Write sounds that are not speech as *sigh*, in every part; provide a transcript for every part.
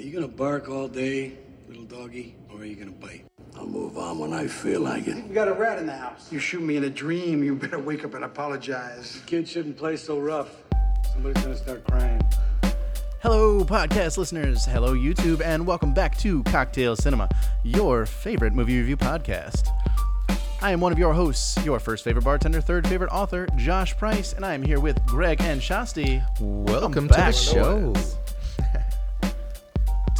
Are you gonna bark all day, little doggy, or are you gonna bite? I'll move on when I feel like it. We got a rat in the house. You shoot me in a dream, you better wake up and apologize. Kids shouldn't play so rough. Somebody's gonna start crying. Hello, podcast listeners. Hello, YouTube, and welcome back to Cocktail Cinema, your favorite movie review podcast. I am one of your hosts, your first favorite bartender, third favorite author, Josh Price, and I am here with Greg and Shasti. Welcome back. to the back, show.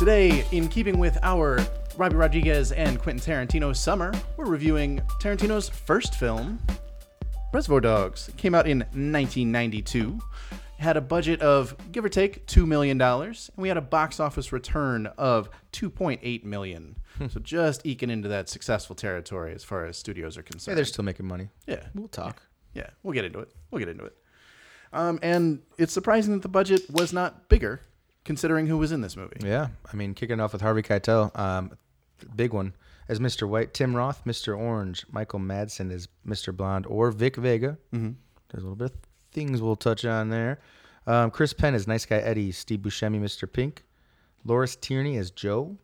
Today, in keeping with our Robbie Rodriguez and Quentin Tarantino summer, we're reviewing Tarantino's first film, Reservoir Dogs. It came out in 1992. Had a budget of give or take two million dollars, and we had a box office return of 2.8 million. so just eking into that successful territory as far as studios are concerned. Yeah, they're still making money. yeah, We'll talk. yeah, we'll get into it. We'll get into it. Um, and it's surprising that the budget was not bigger, considering who was in this movie. Yeah, I mean, kicking off with Harvey Keitel, um, big one as Mr. White, Tim Roth, Mr. Orange, Michael Madsen as Mr. Blonde, or Vic Vega. Mm-hmm. There's a little bit of things we'll touch on there. Um, Chris Penn as Nice Guy Eddie, Steve Buscemi, Mr. Pink, Lawrence Tierney as Joe,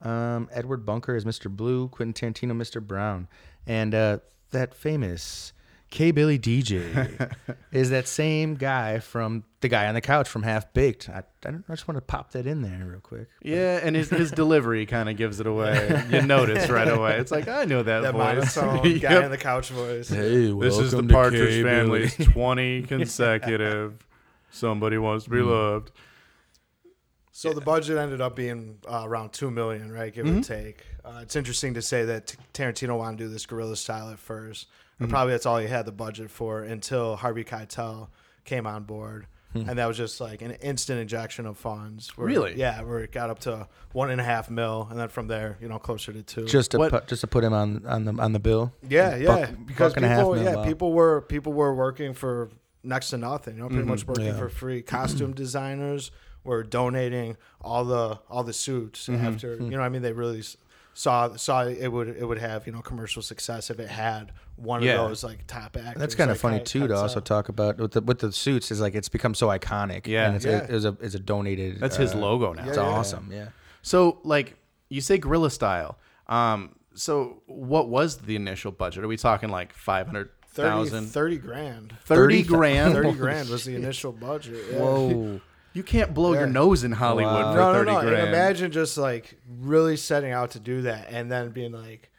um, Edward Bunker as Mr. Blue, Quentin Tarantino, Mr. Brown, and uh, that famous K Billy DJ *laughs* is that same guy from the guy on the couch from Half Baked. I, I, I just want to pop that in there real quick. Yeah, and his, his delivery kind of gives it away. You *laughs* notice right away. It's like I know that, That voice. monotone *laughs* guy Yep. on the couch voice. Hey, This is the Partridge Family's twenty consecutive. Somebody wants to be loved. So the budget ended up being uh, around two million, right? Give or take. Uh, it's interesting to say that T- Tarantino wanted to do this guerrilla style at 1st and probably that's all he had the budget for until Harvey Keitel came on board, hmm. and that was just like an instant injection of funds. Where, Really? Yeah, where it got up to one and a half mil, and then from there, you know, closer to two. Just to What- put, just to put him on on the on the bill. Yeah, yeah. Buck- because buck and a half people, mil, yeah, wow. people were people were working for next to nothing. You know, pretty mm-hmm. much working yeah. for free. *clears throat* Costume designers were donating all the all the suits mm-hmm. after. You mm-hmm. know, I mean, they really s- saw saw it would it would have you know commercial success if it had one Yeah. of those like top actors. That's kind of like funny Kai- too to also Keitel. talk about with the with the suits is like it's become so iconic. Yeah. and it's Yeah. a, it's a it's a donated. That's his uh, logo now. It's Yeah, yeah. awesome. Yeah. So, like, you say guerrilla style. Um, so what was the initial budget? Are we talking like five hundred 30, thousand? 30 grand. 30 30 grand. 30 grand was the *laughs* initial budget. Yeah. Whoa. You can't blow your nose in Hollywood Wow. for no, no, thirty no. And grand. imagine just like really setting out to do that and then being like,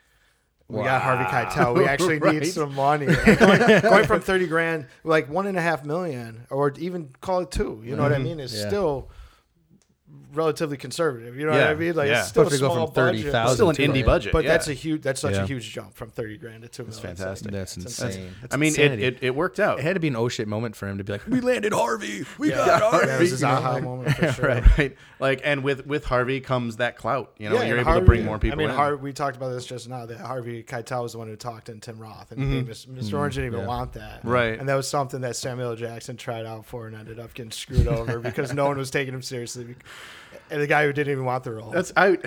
we got Harvey Keitel. We *laughs* actually Right. need some money. And going, *laughs* going from 30 grand, like one and a half million, or even call it two, you know what I mm-hmm. mean? It's Yeah. still relatively conservative. You know Yeah, what I mean? Like yeah. it's still a Especially go small from budget. 30,000 Still an to- indie yeah. budget, But yeah. that's a huge. That's such Yeah. a huge jump from 30 grand to two million. That's It's like- fantastic. That's it's insane. That's I mean, it, insanity. it, it worked out. It had to be an oh shit moment for him to be like, "We landed Harvey. We Yeah, got *laughs* Harvey." yeah, it was his You know, aha moment for *laughs* sure. right, right. Like, and with with Harvey comes that clout. You know, Yeah, you're and able to bring more people I mean, in. Har- we talked about this just now. That Harvey Keitel was the one who talked in Tim Roth, and Mr. Mm-hmm. Mr. Orange didn't even want that. Right. And that was something that Samuel L. Jackson tried out for and ended up getting screwed over because no one was taking him seriously. And the guy who didn't even want the role. That's I.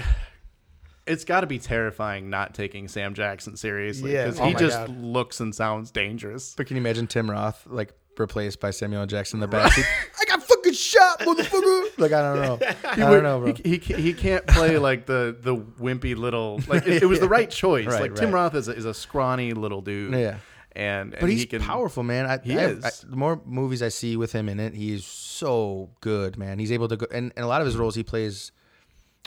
It's got to be terrifying not taking Sam Jackson seriously Yeah. because Oh he my just God. looks and sounds dangerous. But can you imagine Tim Roth like replaced by Samuel L. Jackson in the backseat? *laughs* I got fucking shot, motherfucker. Like I don't know. *laughs* I don't know, bro. He, he, he can't play like the the wimpy little like it, it was *laughs* the right choice. Right, like Tim right. Roth is a, is a scrawny little dude. Yeah. And, and But he's he can, powerful, man. I, He I- is. I- the more movies I see with him in it, he's so good, man. He's able to go, and, and a lot of his roles, he plays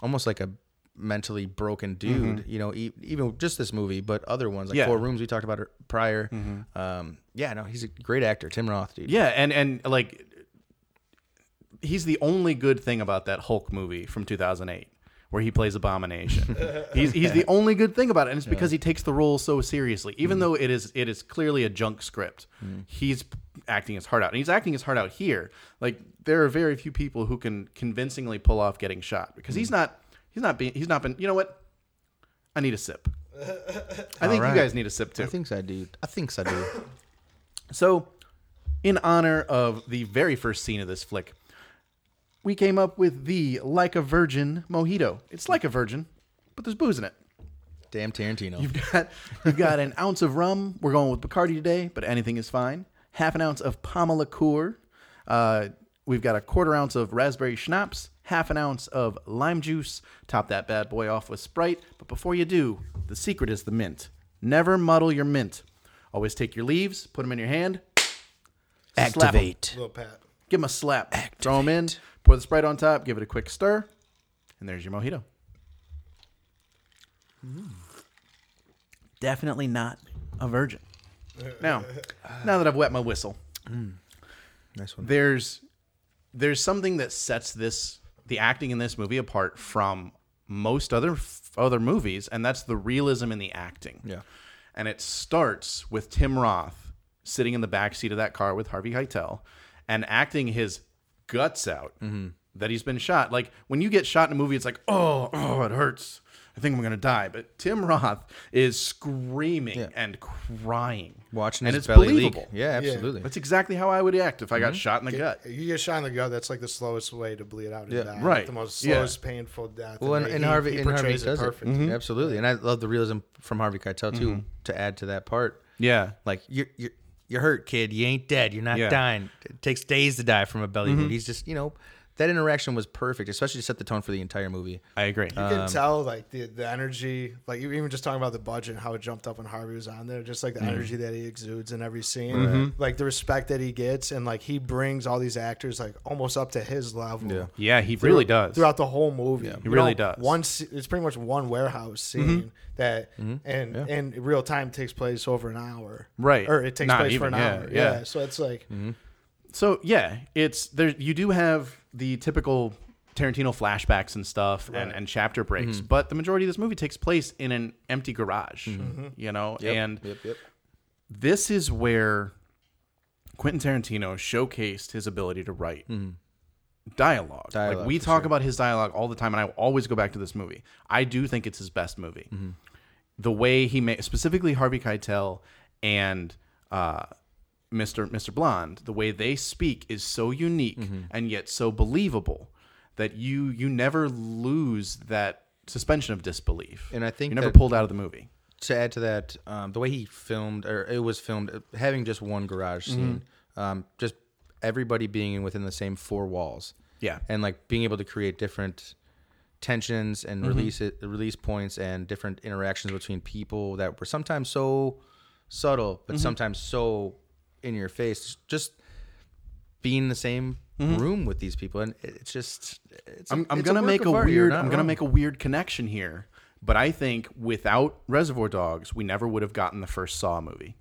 almost like a mentally broken dude. You know, e- even just this movie, but other ones like Mm-hmm. Yeah. Mm-hmm. Four Rooms we talked about it prior. Um, yeah, no, he's a great actor, Tim Roth, dude. Yeah, and and like he's the only good thing about that Hulk movie from 2008 where he plays Abomination. *laughs* he's he's the only good thing about it, and it's because he takes the role so seriously. Even mm-hmm. though it is it is clearly a junk script, mm-hmm. he's acting his heart out, and he's acting his heart out here. Like there are very few people who can convincingly pull off getting shot because he's mm-hmm. not he's not being he's not been. You know what? I need a sip. I think right. you guys need a sip too. I think so I do. I think I do. *coughs* So, in honor of the very first scene of this flick, we came up with the Like a Virgin mojito. It's like a virgin, but there's booze in it. Damn Tarantino. You've got you've got an ounce of rum. We're going with Bacardi today, but anything is fine. Half an ounce of Pama liqueur. Uh, we've got a quarter ounce of raspberry schnapps, half an ounce of lime juice. Top that bad boy off with Sprite. But before you do, the secret is the mint. Never muddle your mint. Always take your leaves, put them in your hand, slap 'em. Activate. Little pat. give them a slap, throw them in, pour the Sprite on top, give it a quick stir, and there's your mojito. Definitely not a virgin. *laughs* Now, now that I've wet my whistle, mm, Nice one. there's there's something that sets this the acting in this movie apart from most other other movies, and that's the realism in the acting. Yeah. and it starts with Tim Roth sitting in the back seat of that car with Harvey Keitel and acting his guts out that he's been shot. Like when you get shot in a movie, it's like, oh, oh, it hurts. I think I'm gonna die. But Tim Roth is screaming Yeah. and crying, Watching and his it's belly believable. leak. Yeah, absolutely. That's exactly how I would act if I Mm-hmm. got shot in the gut. You get shot in the gut. That's like the slowest way to bleed out and Yeah. die. Right. Like the most Yeah. slowest, painful death. Well, and, like, and he- Harvey, he and Harvey portrays it does it. perfect. Mm-hmm. Absolutely, and I love the realism from Harvey Keitel too. To add to that part, Yeah, like you're you're you're hurt, kid. You ain't dead. You're not Yeah. dying. It takes days to die from a belly wound. Mm-hmm. He's just you know that interaction was perfect, especially to set the tone for the entire movie. I agree. You can um, tell like the the energy, like even just talking about the budget and how it jumped up when Harvey was on there, just like the mm-hmm. energy that he exudes in every scene, mm-hmm. like the respect that he gets, and like he brings all these actors like almost up to his level. Yeah. yeah, he really does. throughout the whole movie. Yeah. You He really know, does. One, it's pretty much one warehouse mm-hmm. scene that, and and real time takes place over an hour, Right. Or it takes Not place even, for an yeah, hour. yeah. Yeah. So it's like, So yeah, it's there. You do have the typical Tarantino flashbacks and stuff, and, and chapter breaks, Mm-hmm. but the majority of this movie takes place in an empty garage. You know, and yep, yep. this is where Quentin Tarantino showcased his ability to write dialogue. Like we talk sure. about his dialogue all the time, and I always go back to this movie. I do think it's his best movie. The way he made, specifically Harvey Keitel and uh, Mr. Mr. Blonde, the way they speak is so unique and yet so believable that you you never lose that suspension of disbelief. And I think you never pulled out of the movie. to add to that, um, the way he filmed, or it was filmed, uh, having just one garage scene, um, just everybody being in within the same four walls. Yeah. and like being able to create different tensions and release it, release points, and different interactions between people that were sometimes so subtle, but sometimes so in your face. Just being in the same mm-hmm. room with these people, and it's just, it's a- I'm, I'm it's gonna work make a art, weird i'm gonna make a weird connection here, but I think without Reservoir Dogs, we never would have gotten the first Saw movie,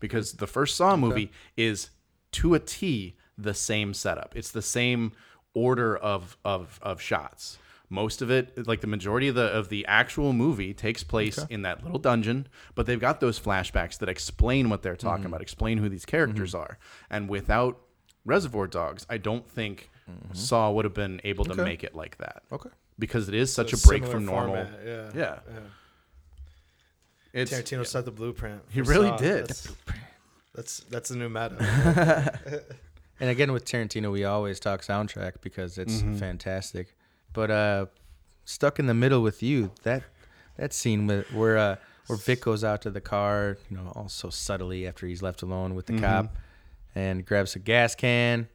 because the first Saw movie is to a T the same setup. It's the same order of of of shots. Most of it, like the majority of the of the actual movie, takes place in that little dungeon. But they've got those flashbacks that explain what they're Mm-hmm. talking about, explain who these characters are. And without Reservoir Dogs, I don't think Saw would have been able to make it like that. Mm-hmm. Okay. Because it is such a break from normal. format, yeah. Yeah. It's Tarantino set the blueprint. He really Saw. did. That's, that's that's the new meta. *laughs* *laughs* And again, with Tarantino, we always talk soundtrack because it's Mm-hmm. fantastic. But uh, stuck in the middle with you, that that scene with, where uh, where Vic goes out to the car, you know, all so subtly after he's left alone with the Mm-hmm. cop, and grabs a gas can,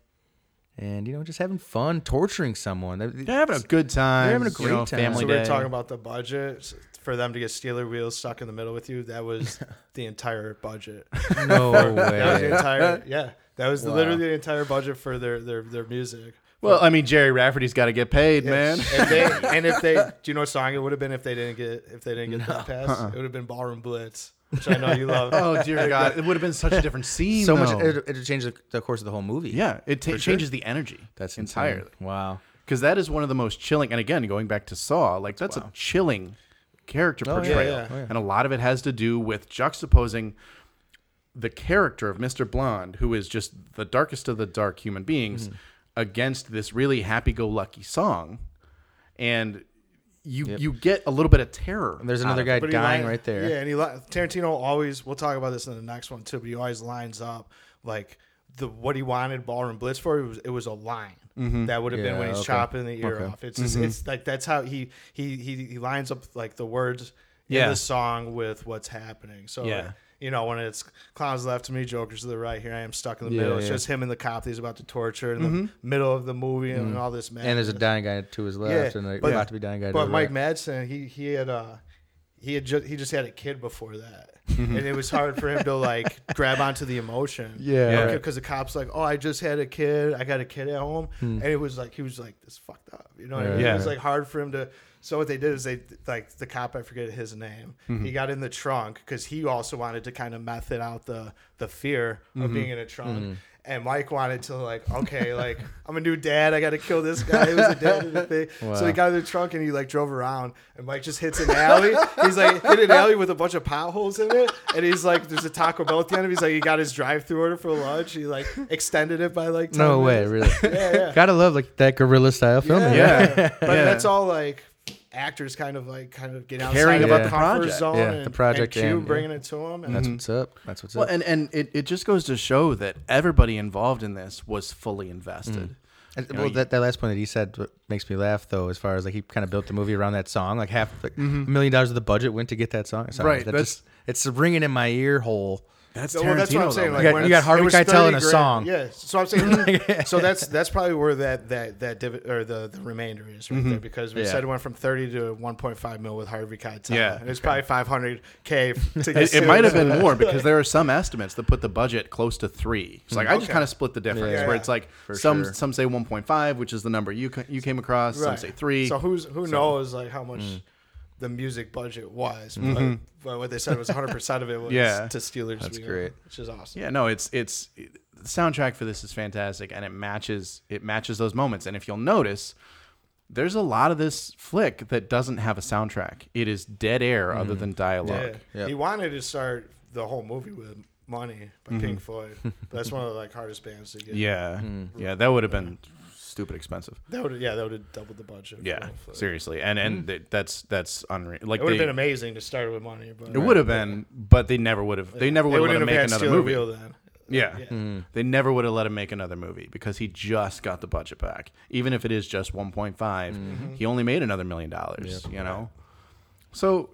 and you know, just having fun torturing someone. They're having a good time. They're having a you know, great time. Family so we day. we're talking about the budget for them to get Stealers Wheel stuck in the middle with you. That was *laughs* the entire budget. no *laughs* That was the way. entire yeah. That was Wow. literally the entire budget for their their their music. Well, I mean, Gerry Rafferty's got to get paid, man. And, they, *laughs* and if they, do you know what song it would have been if they didn't get if they didn't get that pass? It would have been Ballroom Blitz, which I know you love. oh dear God, it would have been such a different *laughs* scene. so much. It, it changed the, the course of the whole movie. yeah, it ta changes the energy. that's insane. entirely. Wow. because that is one of the most chilling. And again, going back to Saw, like that's a chilling character Oh, yeah, portrayal, yeah. Oh, yeah. and a lot of it has to do with juxtaposing the character of Mr. Blonde, who is just the darkest of the dark human beings, Mm-hmm. Against this really happy-go-lucky song, and you you get a little bit of terror. And there's another guy it. But he dying line- right there. Yeah, and he li- Tarantino always. We'll talk about this in the next one too. But he always lines up like the what he wanted Ballroom Blitz for. It was it was a line mm-hmm. that would have been when he's okay. chopping the ear Okay. off. It's just, mm-hmm. it's like that's how he he he he lines up like the words in the song with what's happening. So Yeah. You know, when it's clowns left to me, jokers to the right. Here I am stuck in the Yeah, middle. It's yeah. just him and the cop that he's about to torture in the middle of the movie and all this. And there's a dying guy to his left, and a but- about to be dying guy But Mike right. Madsen, he he had uh he had just he just had a kid before that, Mm-hmm. and it was hard for him to like *laughs* grab onto the emotion. Yeah, Yeah. right. because the cops like, oh, I just had a kid, I got a kid at home, and it was like he was like this fucked up, you know. What I mean? Yeah. It was like hard for him to. So what they did is they like the cop, I forget his name. He mm-hmm. got in the trunk because he also wanted to kind of method out the the fear of mm-hmm. being in a trunk. Mm-hmm. And Mike wanted to like, okay, like *laughs* I'm a new dad. I got to kill this guy who's a dad thing. So he got in the trunk and he like drove around. And Mike just hits an alley. he's like hit an alley with a bunch of potholes in it. And he's like, there's a Taco Bell at the end of. it. He's like, he got his drive-through order for lunch. He like extended it by like 10 No way, really. *laughs* Yeah, yeah. Gotta love like that guerrilla style filming. Yeah. *laughs* But Yeah. that's all like actors kind of like kind of getting outside Caring of about the the comfort project. zone. Yeah, and, the project and Q and- bringing it to them. And That's mm-hmm. what's up. That's what's Well, up. and and it, it just goes to show that everybody involved in this was fully invested. Mm. And, You know, well, that, that last point that he said what makes me laugh though, as far as like he kind of built the movie around that song. Like half like mm-hmm. a million dollars of the budget went to get that song. Sorry, Right, That that's- just it's ringing in my ear hole. That's well, that's what I'm saying. though, Like man. got- you got Harvey it was Keitel in a grand. song. Yeah. So I'm saying. so *laughs* that's that's probably where that that that divi- or the the remainder is right mm-hmm. there because we Yeah. said it went from 30 to 1.5 mil with Harvey Keitel. Yeah. And it's probably 500k. *laughs* To get It, it might have been more *laughs* because there are some estimates that put the budget close to three. It's like I just Okay. kind of split the difference, Yeah. where it's like For some sure. some say 1.5, which is the number you you came across. Some say three. So who's who So- knows like how much mm. The music budget was, but, but what they said was 100 percent of it was Mm-hmm. *laughs* Yeah. to Stealers. That's Wheel, great. which is awesome. Yeah, no, it's it's the soundtrack for this is fantastic, and it matches it matches those moments. And if you'll notice, there's a lot of this flick that doesn't have a soundtrack. It is dead air other than dialogue. Yeah. Yep. He wanted to start the whole movie with Money by Mm-hmm. Pink Floyd. But that's one of the like hardest bands to get. Yeah, yeah, that would have been stupid expensive. That would yeah, that would have doubled the budget. Yeah, Pink seriously, and and hmm. th- that's that's unreal. Like It would have been amazing to start with Money, but it would have been, but they never would have. They never would have let him make another Steeler movie. Then. Yeah. Yeah. Hmm. They never would have let him make another movie because he just got the budget back. Even if it is just 1.5, hmm. Mm-hmm. he only made another million dollars, you know? So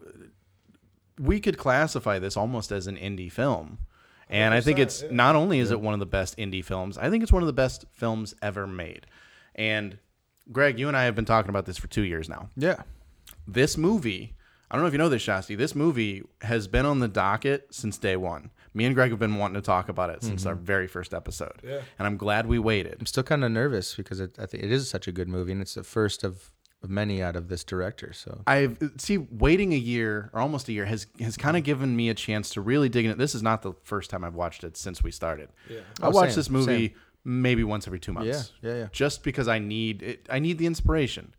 we could classify this almost as an indie film. And I think it's yeah. not only is it one of the best indie films, I think it's one of the best films ever made. And Greg, you and I have been talking about this for two years now Yeah. this movie, I don't know if you know this, Shasti. This movie has been on the docket since day one. Me and Greg have been wanting to talk about it since our mm-hmm. very first episode. Yeah. And I'm glad we waited. I'm still kind of nervous because it, I think it is such a good movie and it's the first of, of many out of this director. So I've see waiting a year or almost a year has has kind of given me a chance to really dig in it. This is not the first time I've watched it since we started. Yeah. Oh, I Oh, watch same, this movie same. Maybe once every two months. Yeah, yeah, yeah. Just because I need it, I need the inspiration.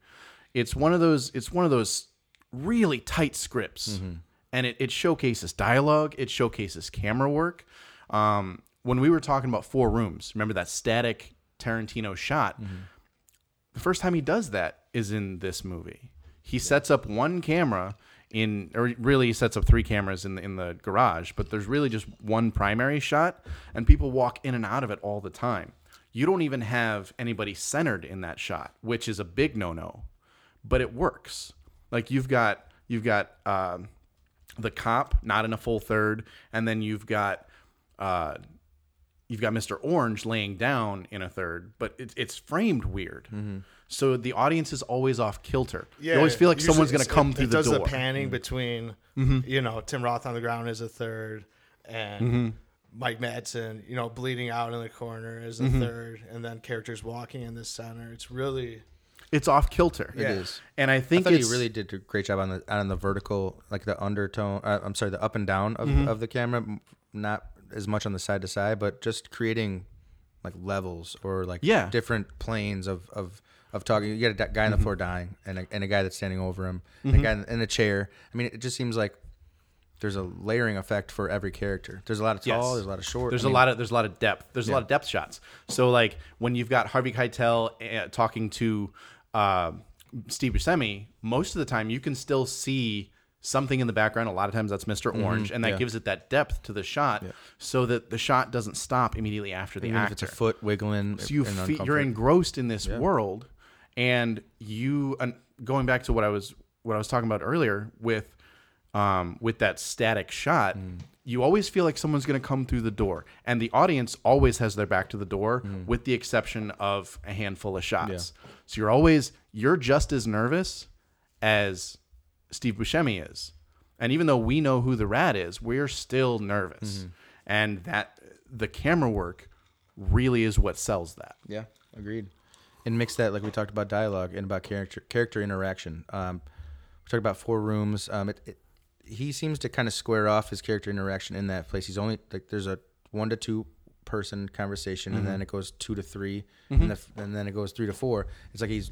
It's one of those. It's one of those really tight scripts, Mm-hmm. and it, it showcases dialogue. It showcases camera work. Um, when we were talking about four rooms, remember that static Tarantino shot? Mm-hmm. The first time he does that is in this movie. He sets up one camera in, or really sets up three cameras in the, in the garage, but there's really just one primary shot, and people walk in and out of it all the time. You don't even have anybody centered in that shot, which is a big no-no, but it works. Like you've got you've got um, the cop not in a full third, and then you've got uh, you've got Mr. Orange laying down in a third, but it, it's framed weird. So the audience is always off kilter. Yeah, you always feel like someone's going to come it, through it the does door. Mm-hmm. the panning between, you know, Tim Roth on the ground is a third, and Mm-hmm. Mike Madsen, you know, bleeding out in the corner is a Mm-hmm. third, and then characters walking in the center. It's really It's off kilter. Yeah. it is. And I I think thought it's he really did a great job on the on the vertical, like the undertone. Uh, I'm sorry, the up and down of, Mm-hmm. of the camera, not as much on the side to side, but just creating like levels or like Yeah. Mm-hmm. different planes of of of talking. You get a guy on the floor dying, and a, and a guy that's standing over him, and a guy in, in a chair. I mean, it just seems like there's a layering effect for every character. There's a lot of tall, Yes. there's a lot of short. There's I a mean, lot of there's a lot of depth. There's a lot of depth shots. So like when you've got Harvey Keitel uh, talking to uh, Steve Buscemi, most of the time you can still see something in the background. A lot of times that's mister Orange, and that Mm-hmm. yeah. gives it that depth to the shot, so that the shot doesn't stop immediately after the even if actor. it's a foot wiggling. so you fe- you're engrossed in this world and you and going back to what I was what I was talking about earlier with um with that static shot mm. you always feel like someone's going to come through the door, and the audience always has their back to the door, mm. with the exception of a handful of shots. So you're always you're just as nervous as Steve Buscemi is, and even though we know who the rat is, we're still nervous, mm-hmm. and that the camera work really is what sells that. Yeah, agreed. And mix that like we talked about dialogue and about character character interaction. Um, we talked about four rooms. Um, it, it, he seems to kind of square off his character interaction in that place. He's only like there's a one to two person conversation, and then it goes two to 3 and, the, and then it goes three to four. It's like he's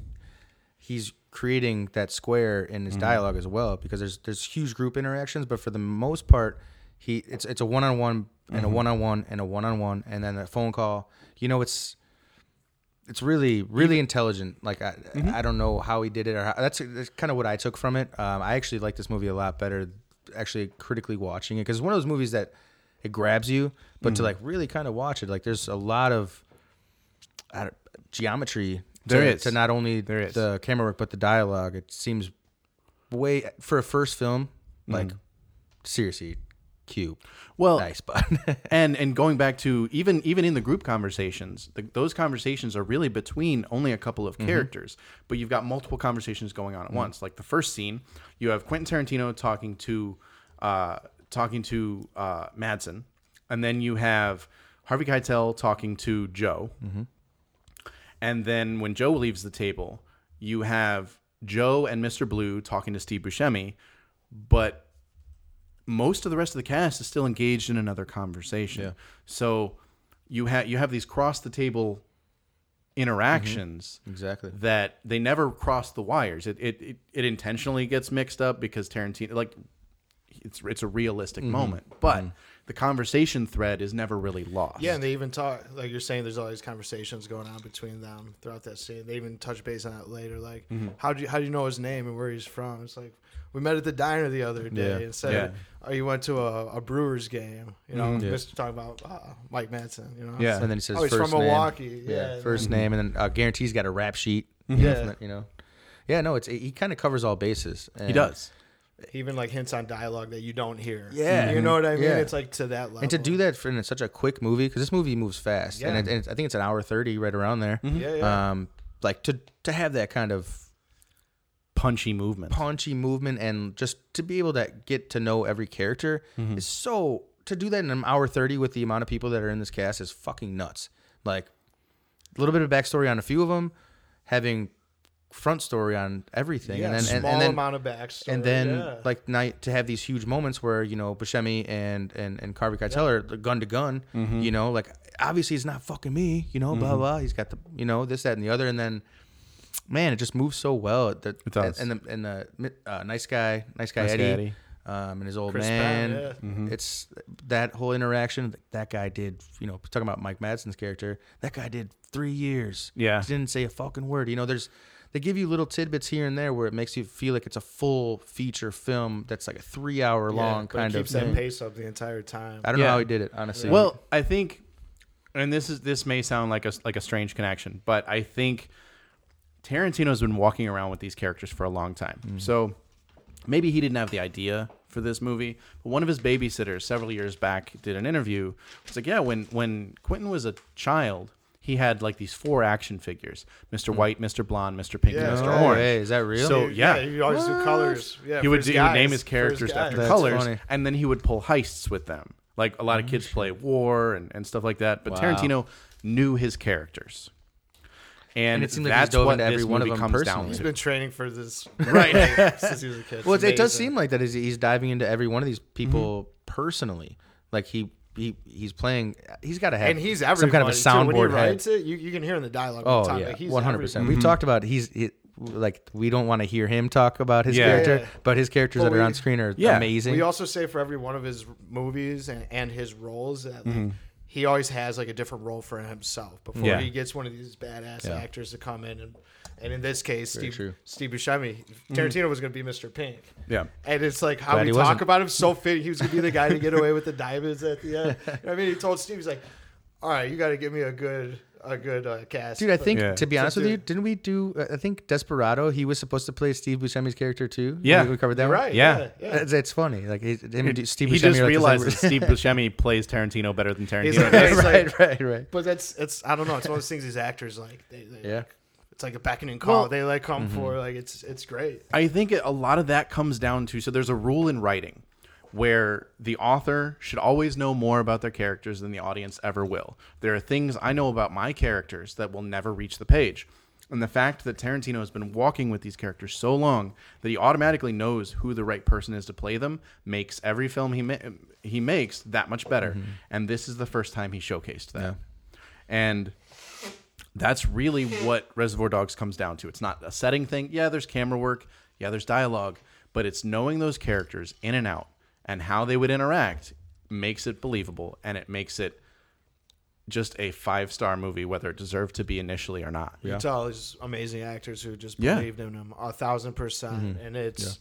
he's creating that square in his dialogue as well because there's there's huge group interactions, but for the most part, he it's it's a one on one and a one on one and a one on one and then a phone call. You know, it's it's really really intelligent. Like I mm-hmm. I don't know how he did it or how, that's that's kind of what I took from it. Um, I actually like this movie a lot better. Actually, critically watching it because it's one of those movies that it grabs you, but to mm-hmm. like really kind of watch it, like there's a lot of geometry. To, There is. to not only There is. the camera work but the dialogue. It seems way for a first film like mm-hmm. seriously cute. Well, nice, but *laughs* and and going back to even even in the group conversations the, those conversations are really between only a couple of characters but you've got multiple conversations going on at once. Like the first scene you have quentin tarantino talking to uh talking to uh madsen and then you have harvey keitel talking to joe. And then when joe leaves the table you have joe and mr blue talking to steve buscemi but most of the rest of the cast is still engaged in another conversation. So you have you have these cross the table interactions mm-hmm. exactly. that they never cross the wires. It, it it it intentionally gets mixed up because Tarantino like it's it's a realistic mm-hmm. moment, but mm-hmm. The conversation thread is never really lost. Yeah, and they even talk like you're saying. There's all these conversations going on between them throughout that scene. They even touch base on it later. Like, how do you how do you know his name and where he's from? It's like we met at the diner the other day Yeah. and said, Yeah. "Oh, you went to a, a Brewers game." You know, Yeah. Mr. talking about uh, Mike Madsen. You know, Yeah. And then he says Oh, he's first from name. Milwaukee. Yeah, and first then- name, and then uh, guarantees got a rap sheet. Yeah. you know. Yeah, no, it's he kind of covers all bases. he does. He even like hints on dialogue that you don't hear. Yeah. you know what I mean. Yeah. It's like to that level. And to do that for in such a quick movie, because this movie moves fast, Yeah. and, it, and it's, I think it's an hour thirty, right around there. Yeah, yeah. Um, like to to have that kind of Punchy movement. punchy movement and just to be able to get to know every character Mm-hmm. is so to do that in an hour 30 with the amount of people that are in this cast is fucking nuts like a little bit of backstory on a few of them having front story on everything yeah, and then small and, and then amount of backstory. and then yeah. like night to have these huge moments where you know Buscemi and and and Harvey Keitel are gun to gun. Mm-hmm. You know, like obviously he's not fucking me. You know, blah blah. He's got the you know this that and the other, and then man, it just moves so well. That It does. And the and the uh, nice guy, nice guy Nice guy Eddie. Eddie. Um, and his old Chris man, Penn, yeah. it's that whole interaction. That guy did, you know, talking about Mike Madsen's character. That guy did three years. Yeah. he didn't say a fucking word. You know, there's they give you little tidbits here and there where it makes you feel like it's a full feature film that's like a three hour Yeah, long but it kind of keeps that thing. pace up the entire time. I don't know how he did it, honestly. Well, I think, and this is this may sound like a like a strange connection, but I think Tarantino's been walking around with these characters for a long time. Mm-hmm. So maybe he didn't have the idea for this movie, but one of his babysitters several years back did an interview. It's like, yeah, when when Quentin was a child, he had like these four action figures: Mr. White, Mr. Blonde, Mr. Pink, Yeah. and Mr. Oh, Orange. hey, is that real? So- yeah. he always do colors. Yeah, he would, do, he would name his characters guys. after That's colors, funny. and then he would pull heists with them. Like a lot of kids play war and, and stuff like that. But Wow. Tarantino knew his characters, and, And it seemed like he's that's dove what into every this one of them comes down personally. He's to. been training for this *laughs* Right. *laughs* since he was a kid. well, It's it does seem like that. He's, he's diving into every one of these people Mm-hmm. personally. Like he, he he's playing. He's got to have and he's some kind of a everybody, too. When he soundboard head. it, you, you can hear in the dialogue. Oh the time. yeah, he's one hundred percent. We've talked about he's he, like we don't want to hear him talk about his Yeah. character, Yeah. but his characters But that are we- on screen are Yeah. amazing. We also say for every one of his movies and, and his roles that like, Mm-hmm. He always has like a different role for himself before Yeah. he gets one of these badass Yeah. actors to come in and and in this case Very Steve true. Steve Buscemi mm-hmm. Tarantino was going to be Mr. Pink. Yeah. And it's like how Glad we talk wasn't. about him so fit. He was gonna be the guy to get away with the *laughs* diamonds at the end. You know I mean, he told Steve, he's like, "All right, you got to give me a good a good uh, cast. Dude, I think Yeah. to be honest with you, didn't we do? uh, I think Desperado. He was supposed to play Steve Buscemi's character too. Yeah. we, we covered that. You're right. Yeah. Yeah. yeah. It's, it's funny. Like he, him and Steve he just are like realizes person. Steve Buscemi plays Tarantino better than He's Tarantino. like- does. *laughs* right, like- right, right. But that's it's I don't know. It's one of those things these actors like. They, they Yeah. like- it's like a beckoning call. Well- they like come for like it's it's great. I think a lot of that comes down to so there's a rule in writing where the author should always know more about their characters than the audience ever will. There are things I know about my characters that will never reach the page. And the fact that Tarantino has been walking with these characters so long that he automatically knows who the right person is to play them makes every film he ma- he makes that much better. Mm-hmm. And this is the first time he showcased that. And that's really what Reservoir Dogs comes down to. It's not a setting thing. Yeah, there's camera work. Yeah, there's dialogue, but it's knowing those characters in and out and how they would interact makes it believable and it makes it just a five star movie, whether it deserved to be initially or not. You can tell these amazing actors who just Yeah. believed in him a thousand percent, mm-hmm. and it's.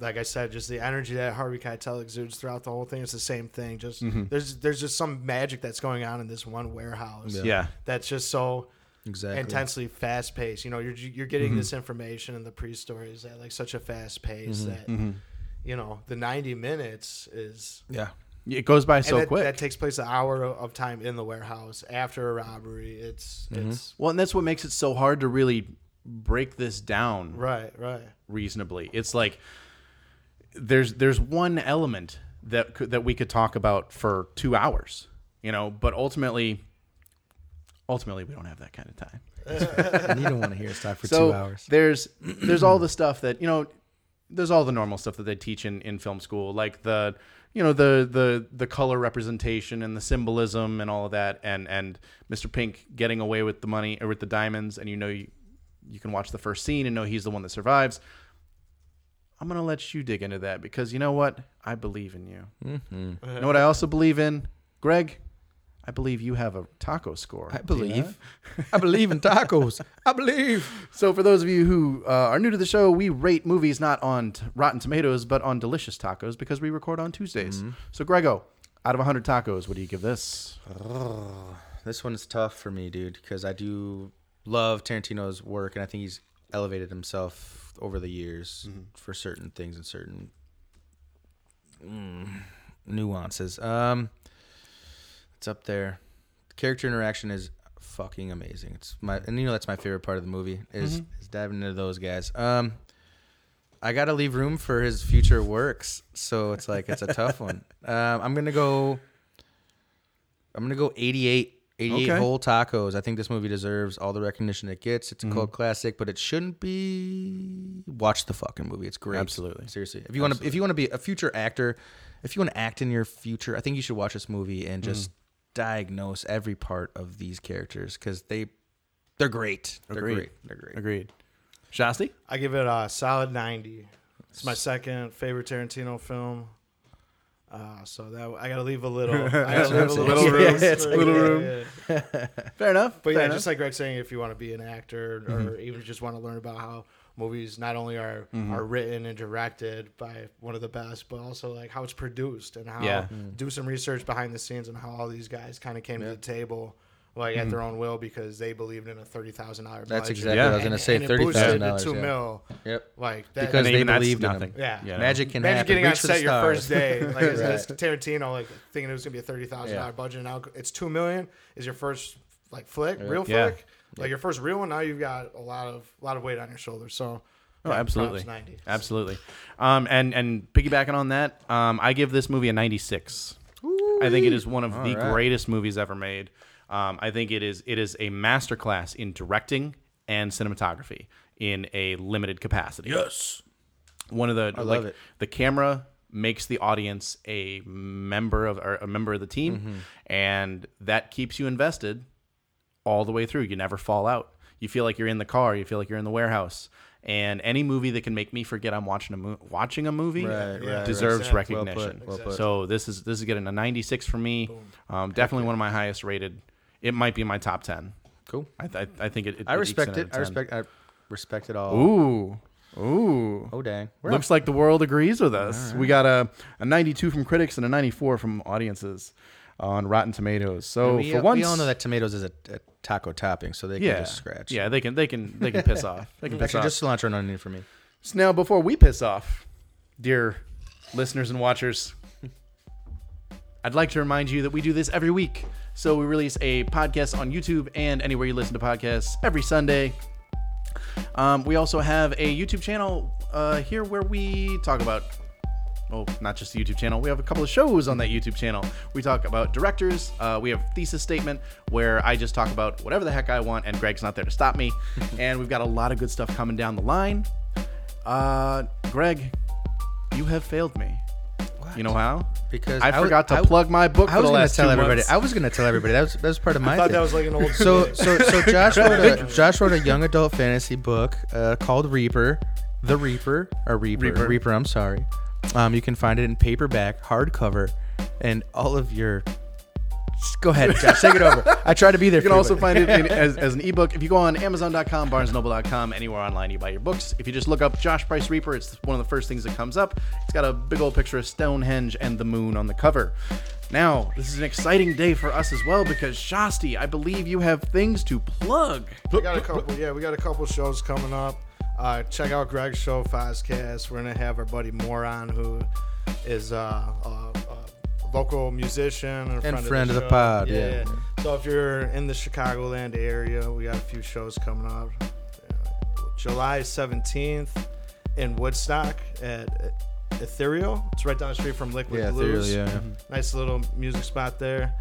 Like I said, just the energy that Harvey Keitel exudes throughout the whole thing. It's the same thing. Just mm-hmm. there's there's just some magic that's going on in this one warehouse. Yeah. that's just so Exactly. intensely fast paced. You know, you're you're getting mm-hmm. this information in the pre stories at like such a fast pace that you know the 90 minutes is Yeah. It goes by so and that, quick. that takes place an hour of of time in the warehouse after a robbery. It's mm-hmm. it's well, and that's what makes it so hard to really break this down right, right. reasonably. It's like there's there's one element that could, that we could talk about for two hours, you know, but ultimately, ultimately we don't have that kind of time. *laughs* and you don't want to hear us talk for so two hours. there's there's all the stuff that you know, there's all the normal stuff that they teach in in film school, like the you know the the the color representation and the symbolism and all of that, and and Mr. Pink getting away with the money or with the diamonds, and you know you you can watch the first scene and know he's the one that survives. I'm gonna let you dig into that because you know what? I believe in you. Mm-hmm. You know what I also believe in, Greg? I believe you have a taco score. I believe. I believe in tacos. *laughs* I believe. So, for those of you who uh, are new to the show, we rate movies not on t- Rotten Tomatoes, but on Delicious Tacos because we record on Tuesdays. So, Grego, out of 100 tacos, what do you give this? This one's tough for me, dude, because I do love Tarantino's work, and I think he's elevated himself over the years for certain things and certain mm, nuances. Um, it's up there. Character interaction is fucking amazing. It's my, and you know that's my favorite part of the movie is is diving into those guys. Um, I gotta leave room for his future works, so it's like it's a tough one. *laughs* Um, I'm gonna go. I'm gonna go 88, 88 Okay. whole tacos. I think this movie deserves all the recognition it gets. It's a Mm-hmm. cult classic, but it shouldn't be. Watch the fucking movie. It's great. Absolutely. seriously. If you want to, if you want to be a future actor, if you want to act in your future, I think you should watch this movie and just Mm-hmm. Diagnose every part of these characters because they, they're great. They're Agreed. great. They're great. Agreed. Shasti? I give it a solid 90. It's my second favorite Tarantino film. Uh, so that I gotta leave a little, I gotta *laughs* leave a little, Little room, room. *laughs* Yeah, it's for- like- little room. yeah. *laughs* Fair enough. But fair yeah, enough. just like Greg saying, if you want to be an actor or Mm-hmm. even just want to learn about how movies not only are are written and directed by one of the best, but also like how it's produced and how Yeah. do some research behind the scenes and how all these guys kind of came to the table. Like at their own will because they believed in a thirty thousand dollar. Mm-hmm. That's exactly Yeah. what I was gonna say. and it Thirty boosted thousand to dollars. two yeah. mil. Yep. Like that, Because they even that's believed in nothing. him. yeah, Magic can Imagine happen. getting on Reach for the set your first day, *laughs* like it's, Right. it's Tarantino, like thinking it was gonna be a thirty thousand dollar Yeah. budget, and now it's two million. Is your first like flick, real Yeah. flick, like your first real one? Now you've got a lot of a lot of weight on your shoulders. So, Oh, yeah, absolutely, props, ninety. absolutely. Um, and and piggybacking on that, um, I give this movie a 96. I think it is one of the right. greatest movies ever made. Um, I think it is it is a masterclass in directing and cinematography in a limited capacity. Yes, one of the love like it. the camera makes the audience a member of or a member of the team, Mm-hmm. and that keeps you invested all the way through. You never fall out. You feel like you're in the car. You feel like you're in the warehouse. And any movie that can make me forget I'm watching a mo- watching a movie Right, right, deserves right. Well recognition. put, well put. So this is this is getting a 96 for me. Um, definitely one of my highest rated. It might be my top 10. Cool. I I, I think it. it I respect it. I 10. respect. I respect it all. Ooh, ooh. Oh dang. We're Looks like the world agrees with us. We got a, a 92 from critics and a 94 from audiences. On Rotten Tomatoes. So we, for once, we all know that tomatoes is a, a taco topping, so they can yeah, just scratch. yeah, they can they can they can piss off. They can *laughs* piss Actually, off. just cilantro and onion for me. So now, before we piss off, dear listeners and watchers, I'd like to remind you that we do this every week. So we release a podcast on YouTube and anywhere you listen to podcasts every Sunday. Um, we also have a YouTube channel uh, here where we talk about, well, not just the YouTube channel. We have a couple of shows on that YouTube channel. We talk about directors. Uh, we have thesis statement where I just talk about whatever the heck I want, and Greg's not there to stop me. *laughs* and we've got a lot of good stuff coming down the line. Uh, Greg, you have failed me. You know how? Because I forgot to I w- plug my book I was gonna tell everybody. months. I was gonna tell everybody. That was that was part of my. I thought thing. that was like an old. so *laughs* so so Josh wrote a Josh wrote a young adult fantasy book uh, called Reaper, The Reaper or Reaper Reaper. Reaper. I'm sorry. Um, you can find it in paperback, hardcover, and all of your. Just go ahead, Josh. Take it over. *laughs* I try to be there. You can also find it in, *laughs* as, as an ebook if you go on Amazon.com, BarnesNoble.com, anywhere online you buy your books. If you just look up Josh Price Reaper, it's one of the first things that comes up. It's got a big old picture of Stonehenge and the moon on the cover. Now, this is an exciting day for us as well because Shasti, I believe you have things to plug. We got a couple. Yeah, we got a couple shows coming up. Uh, check out Greg's show, Fozcast. We're gonna have our buddy Moron, who is uh, a, a local musician and, a And friend, friend of of the, the show. pod, yeah. So if you're in the Chicagoland area, we got a few shows coming up. Uh, July 17th in Woodstock at Ethereal. It's right down the street from Liquid Yeah, Blues. Ethereal, yeah. Nice little music spot there.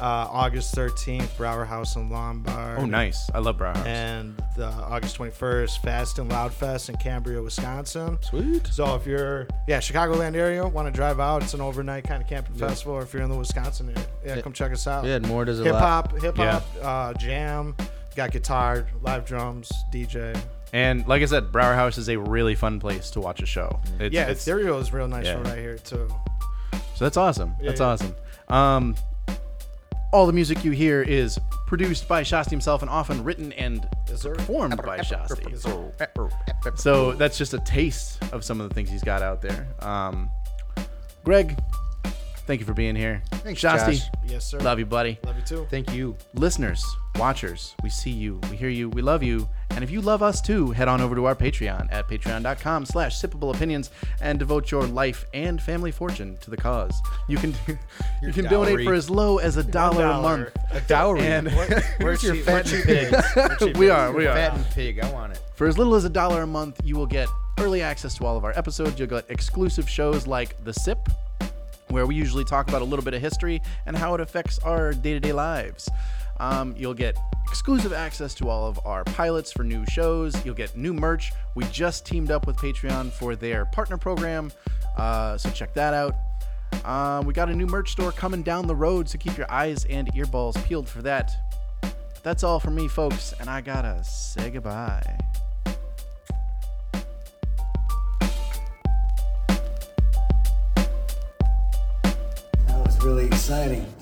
Uh, August 13th, Brauer House in Lombard. Oh, nice. I love Brauer House. And uh, August 21st, Fast and Loud Fest in Cambria, Wisconsin. Sweet. So if you're, yeah, Chicagoland area, want to drive out, it's an overnight kind of camping festival. Or if you're in the Wisconsin area, yeah, come check us out. Yeah, and more does a hip hop, hip hop, uh, jam. Got guitar, live drums, DJ. And like I said, Brauer House is a really fun place to watch a show. It's, yeah, it's- Ethereal is real nice yeah. show right here too. So that's awesome. that's yeah. awesome. Um, all the music you hear is produced by Shasti himself and often written and performed by Shasti. So that's just a taste of some of the things he's got out there. Um, Greg, thank you for being here. Thanks, Shasti. Josh. Yes, sir. Love you, buddy. Love you too. Thank you. Listeners, watchers, we see you, we hear you, we love you. And if you love us too, head on over to our Patreon at patreon.com slash sippable opinions and devote your life and family fortune to the cause. You can *laughs* you can donate for as low as a dollar a month. A Dowry. And *laughs* Where's your fat pig? *laughs* we are, we are. Fattened pig. I want it. For as little as a dollar a month, you will get early access to all of our episodes. You'll get exclusive shows like The Sip, where we usually talk about a little bit of history and how it affects our day to day lives. Um, you'll get exclusive access to all of our pilots for new shows. You'll get new merch. We just teamed up with Patreon for their partner program, uh, so check that out. Uh, we got a new merch store coming down the road, so keep your eyes and earballs peeled for that. That's all from me, folks, and I gotta say goodbye. Really exciting.